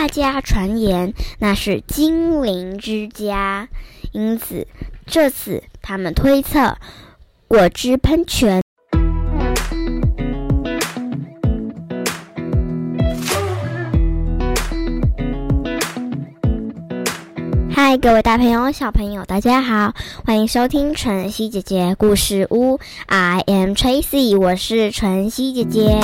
大家传言那是精灵之家，因此这次他们推测果汁喷泉。嗨，各位大朋友、小朋友，大家好，欢迎收听晨曦姐姐故事屋。I am Tracy，我是晨曦姐姐。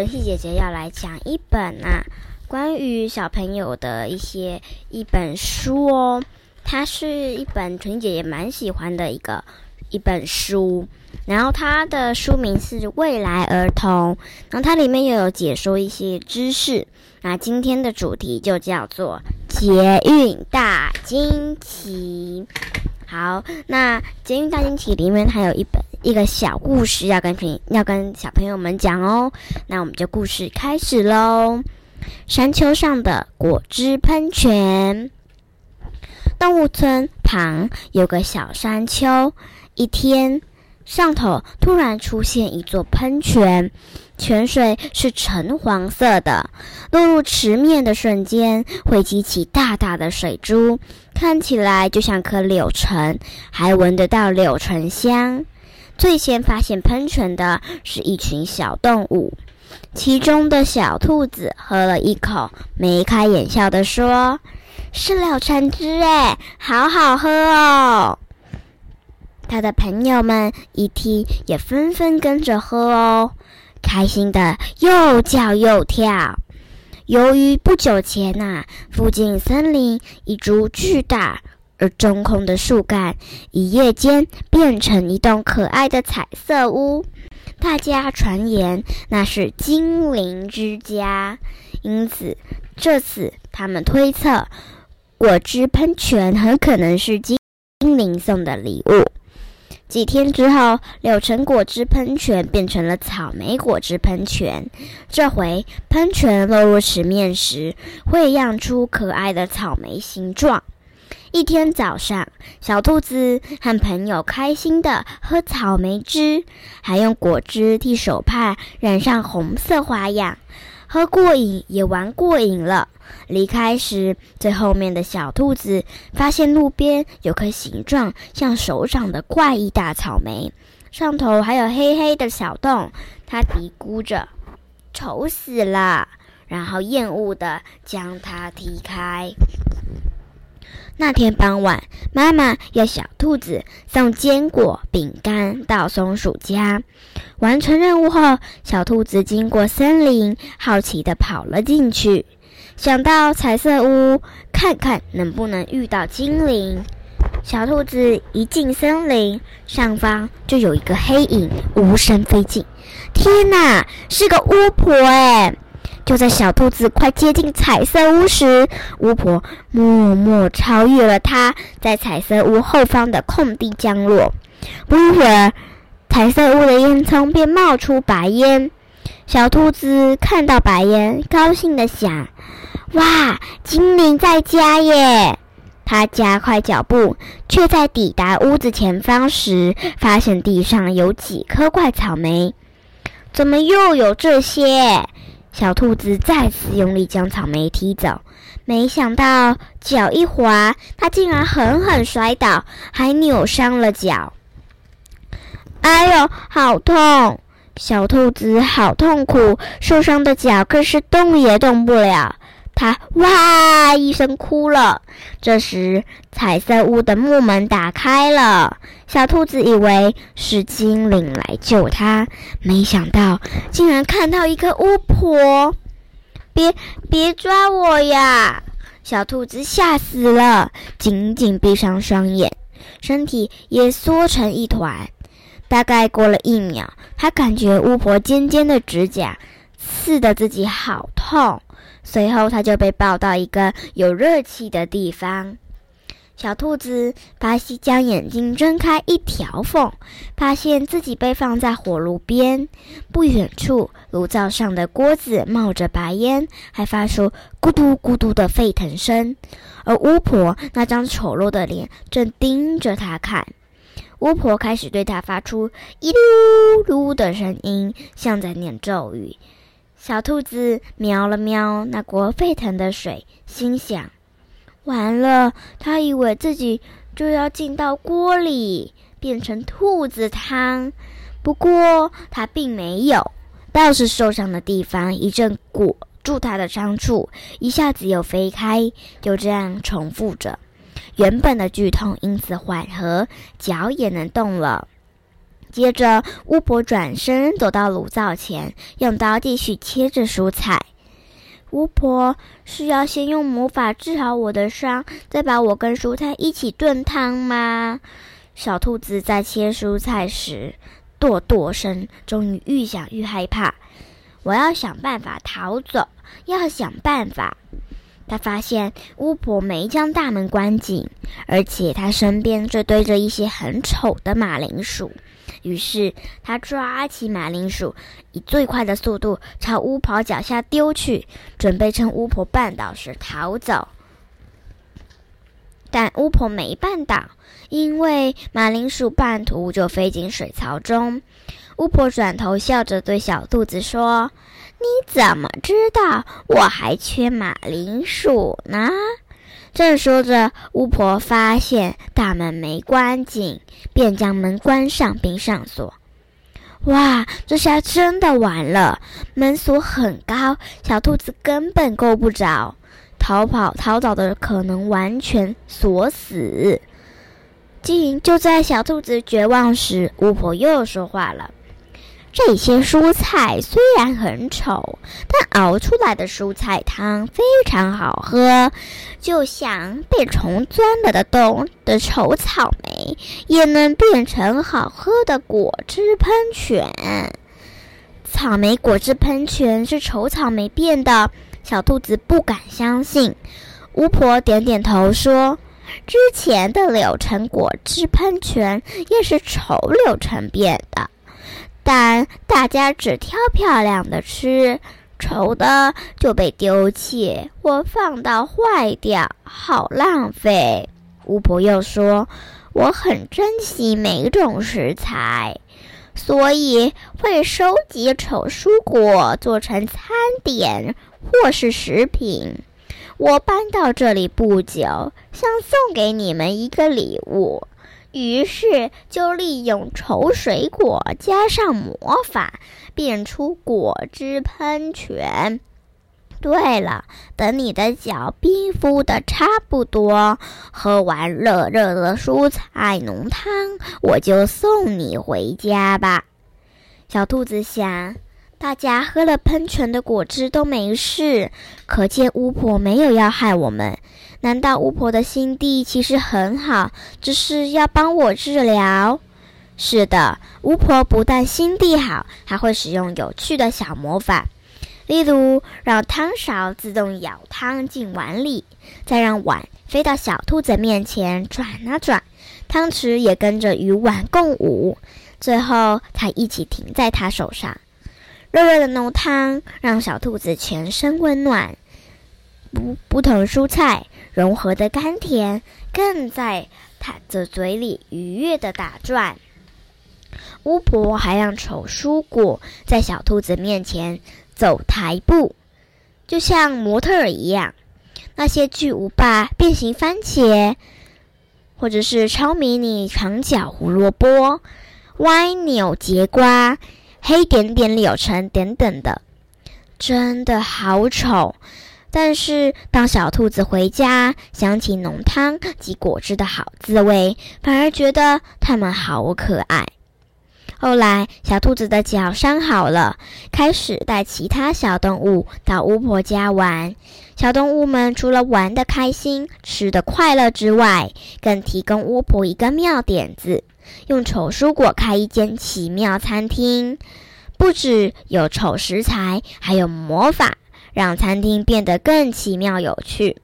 晨曦姐姐要来讲一本啊，关于小朋友的一些一本书哦。它是一本晨曦姐姐蛮喜欢的一个一本书，然后它的书名是《未来儿童》，然后它里面又有解说一些知识。那今天的主题就叫做捷运大惊奇。好，那捷运大惊奇里面还有一本一个小故事要跟朋要跟小朋友们讲哦。那我们就故事开始喽。山丘上的果汁喷泉。动物村旁有个小山丘，一天，上头突然出现一座喷泉，泉水是橙黄色的，落入池面的瞬间会激起大大的水珠，看起来就像颗柳橙，还闻得到柳橙香。最先发现喷泉的是一群小动物，其中的小兔子喝了一口，眉开眼笑地说：“是柳橙汁哎，好好喝哦！”他的朋友们一听，也纷纷跟着喝哦，开心的又叫又跳。由于不久前呐、附近森林一株巨大而中空的树干，一夜间变成一栋可爱的彩色屋。大家传言那是精灵之家，因此这次他们推测果汁喷泉很可能是精灵送的礼物。几天之后，柳橙果汁喷泉变成了草莓果汁喷泉。这回喷泉落入池面时，会漾出可爱的草莓形状。一天早上，小兔子和朋友开心地喝草莓汁，还用果汁替手帕染上红色花样。喝过瘾也玩过瘾了。离开时，最后面的小兔子发现路边有颗形状像手掌的怪异大草莓，上头还有黑黑的小洞。它嘀咕着：“丑死了！”然后厌恶地将它踢开。那天傍晚，妈妈要小兔子送坚果、饼干到松鼠家。完成任务后，小兔子经过森林，好奇地跑了进去，想到彩色屋看看能不能遇到精灵。小兔子一进森林，上方就有一个黑影无声飞进。天哪，是个巫婆哎！就在小兔子快接近彩色屋时，巫婆默默超越了它，在彩色屋后方的空地降落。不一会儿，彩色屋的烟囱便冒出白烟。小兔子看到白烟，高兴地想：“哇，精灵在家耶！”它加快脚步，却在抵达屋子前方时，发现地上有几颗怪草莓。怎么又有这些？小兔子再次用力将草莓踢走，没想到脚一滑，它竟然狠狠摔倒，还扭伤了脚。哎呦，好痛！小兔子好痛苦，受伤的脚更是动也动不了。他哇一声哭了。这时，彩色屋的木门打开了，小兔子以为是精灵来救它，没想到竟然看到一个巫婆。别别抓我呀！小兔子吓死了，紧紧闭上双眼，身体也缩成一团。大概过了一秒，它感觉巫婆尖尖的指甲刺得自己好痛。随后，他就被抱到一个有热气的地方。小兔子巴西将眼睛睁开一条缝，发现自己被放在火炉边。不远处，炉灶上的锅子冒着白烟，还发出咕嘟咕嘟的沸腾声。而巫婆那张丑陋的脸正盯着他看。巫婆开始对他发出“一噜噜”的声音，像在念咒语。小兔子瞄了瞄那锅沸腾的水，心想。完了，他以为自己就要进到锅里，变成兔子汤。不过他并没有，倒是受伤的地方一阵裹住他的伤处，一下子又飞开。就这样重复着，原本的剧痛因此缓和，脚也能动了。接着，巫婆转身走到炉灶前，用刀继续切着蔬菜。巫婆是要先用魔法治好我的伤，再把我跟蔬菜一起炖汤吗？小兔子在切蔬菜时跺跺声，终于愈想愈害怕。我要想办法逃走，要想办法。他发现巫婆没将大门关紧，而且她身边正堆着一些很丑的马铃薯。于是他抓起马铃薯，以最快的速度朝巫婆脚下丢去，准备趁巫婆绊倒时逃走。但巫婆没绊倒，因为马铃薯半途就飞进水槽中。巫婆转头笑着对小兔子说：“你怎么知道我还缺马铃薯呢？”正说着，巫婆发现大门没关紧，便将门关上并上锁。哇，这下真的完了！门锁很高，小兔子根本够不着，逃跑逃走的可能完全锁死。竟就在小兔子绝望时，巫婆又说话了。这些蔬菜虽然很丑，但熬出来的蔬菜汤非常好喝，就像被虫钻了的洞的丑草莓，也能变成好喝的果汁喷泉。草莓果汁喷泉是丑草莓变的，小兔子不敢相信。巫婆点点头说：“之前的柳橙果汁喷泉也是丑柳橙变的。”但大家只挑漂亮的吃，丑的就被丢弃或放到坏掉，好浪费。巫婆又说：“我很珍惜每种食材，所以会收集丑蔬果做成餐点或是食品。我搬到这里不久，想送给你们一个礼物。”于是就利用丑水果加上魔法，变出果汁喷泉。对了，等你的脚冰敷的差不多，喝完热热的蔬菜浓汤，我就送你回家吧。小兔子想。大家喝了喷泉的果汁都没事，可见巫婆没有要害我们。难道巫婆的心地其实很好，只是要帮我治疗？是的，巫婆不但心地好，还会使用有趣的小魔法，例如让汤勺自动舀汤进碗里，再让碗飞到小兔子面前转啊转，汤匙也跟着与碗共舞，最后才一起停在它手上。热热的浓汤让小兔子全身温暖，不不同蔬菜融合的甘甜更在它的嘴里愉悦的打转。巫婆还让丑蔬果在小兔子面前走台步，就像模特儿一样。那些巨无霸变形番茄，或者是超迷你长角胡萝卜、歪扭节瓜。黑点点柳橙等等的，真的好丑。但是当小兔子回家，想起浓汤及果汁的好滋味，反而觉得它们好可爱。后来，小兔子的脚伤好了，开始带其他小动物到巫婆家玩。小动物们除了玩的开心、吃的快乐之外，更提供巫婆一个妙点子。用丑蔬果开一间奇妙餐厅，不止有丑食材，还有魔法，让餐厅变得更奇妙有趣。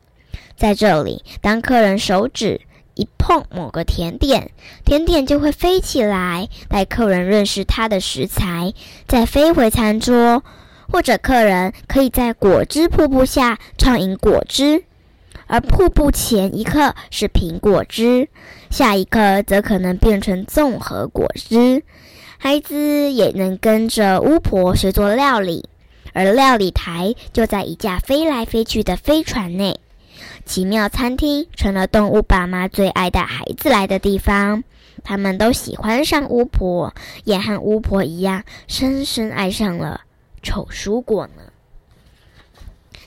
在这里，当客人手指一碰某个甜点，甜点就会飞起来，带客人认识它的食材，再飞回餐桌。或者客人可以在果汁瀑布下畅饮果汁，而瀑布前一刻是苹果汁，下一刻则可能变成综合果汁。孩子也能跟着巫婆学做料理，而料理台就在一架飞来飞去的飞船内。奇妙餐厅成了动物爸妈最爱带孩子来的地方，他们都喜欢上巫婆，也和巫婆一样深深爱上了。丑蔬果呢？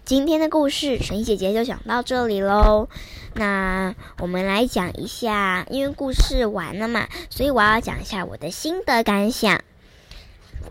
今天的故事，神姐姐就讲到这里喽。那我们来讲一下，因为故事完了嘛，所以我要讲一下我的心得感想。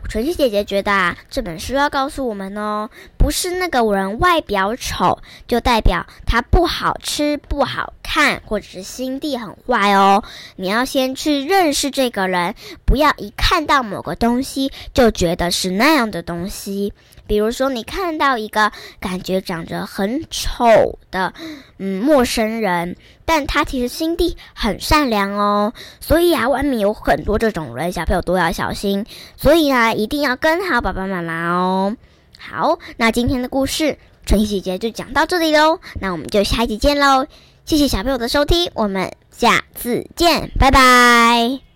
纯熙姐姐觉得啊，这本书要告诉我们哦，不是那个人外表丑就代表他不好吃、不好看，或者是心地很坏哦。你要先去认识这个人，不要一看到某个东西就觉得是那样的东西。比如说，你看到一个感觉长得很丑的，嗯，陌生人，但他其实心地很善良哦。所以啊，外面有很多这种人，小朋友都要小心。所以啊，一定要跟好爸爸妈妈哦。好，那今天的故事，春熙姐姐就讲到这里喽。那我们就下一集见喽。谢谢小朋友的收听，我们下次见，拜拜。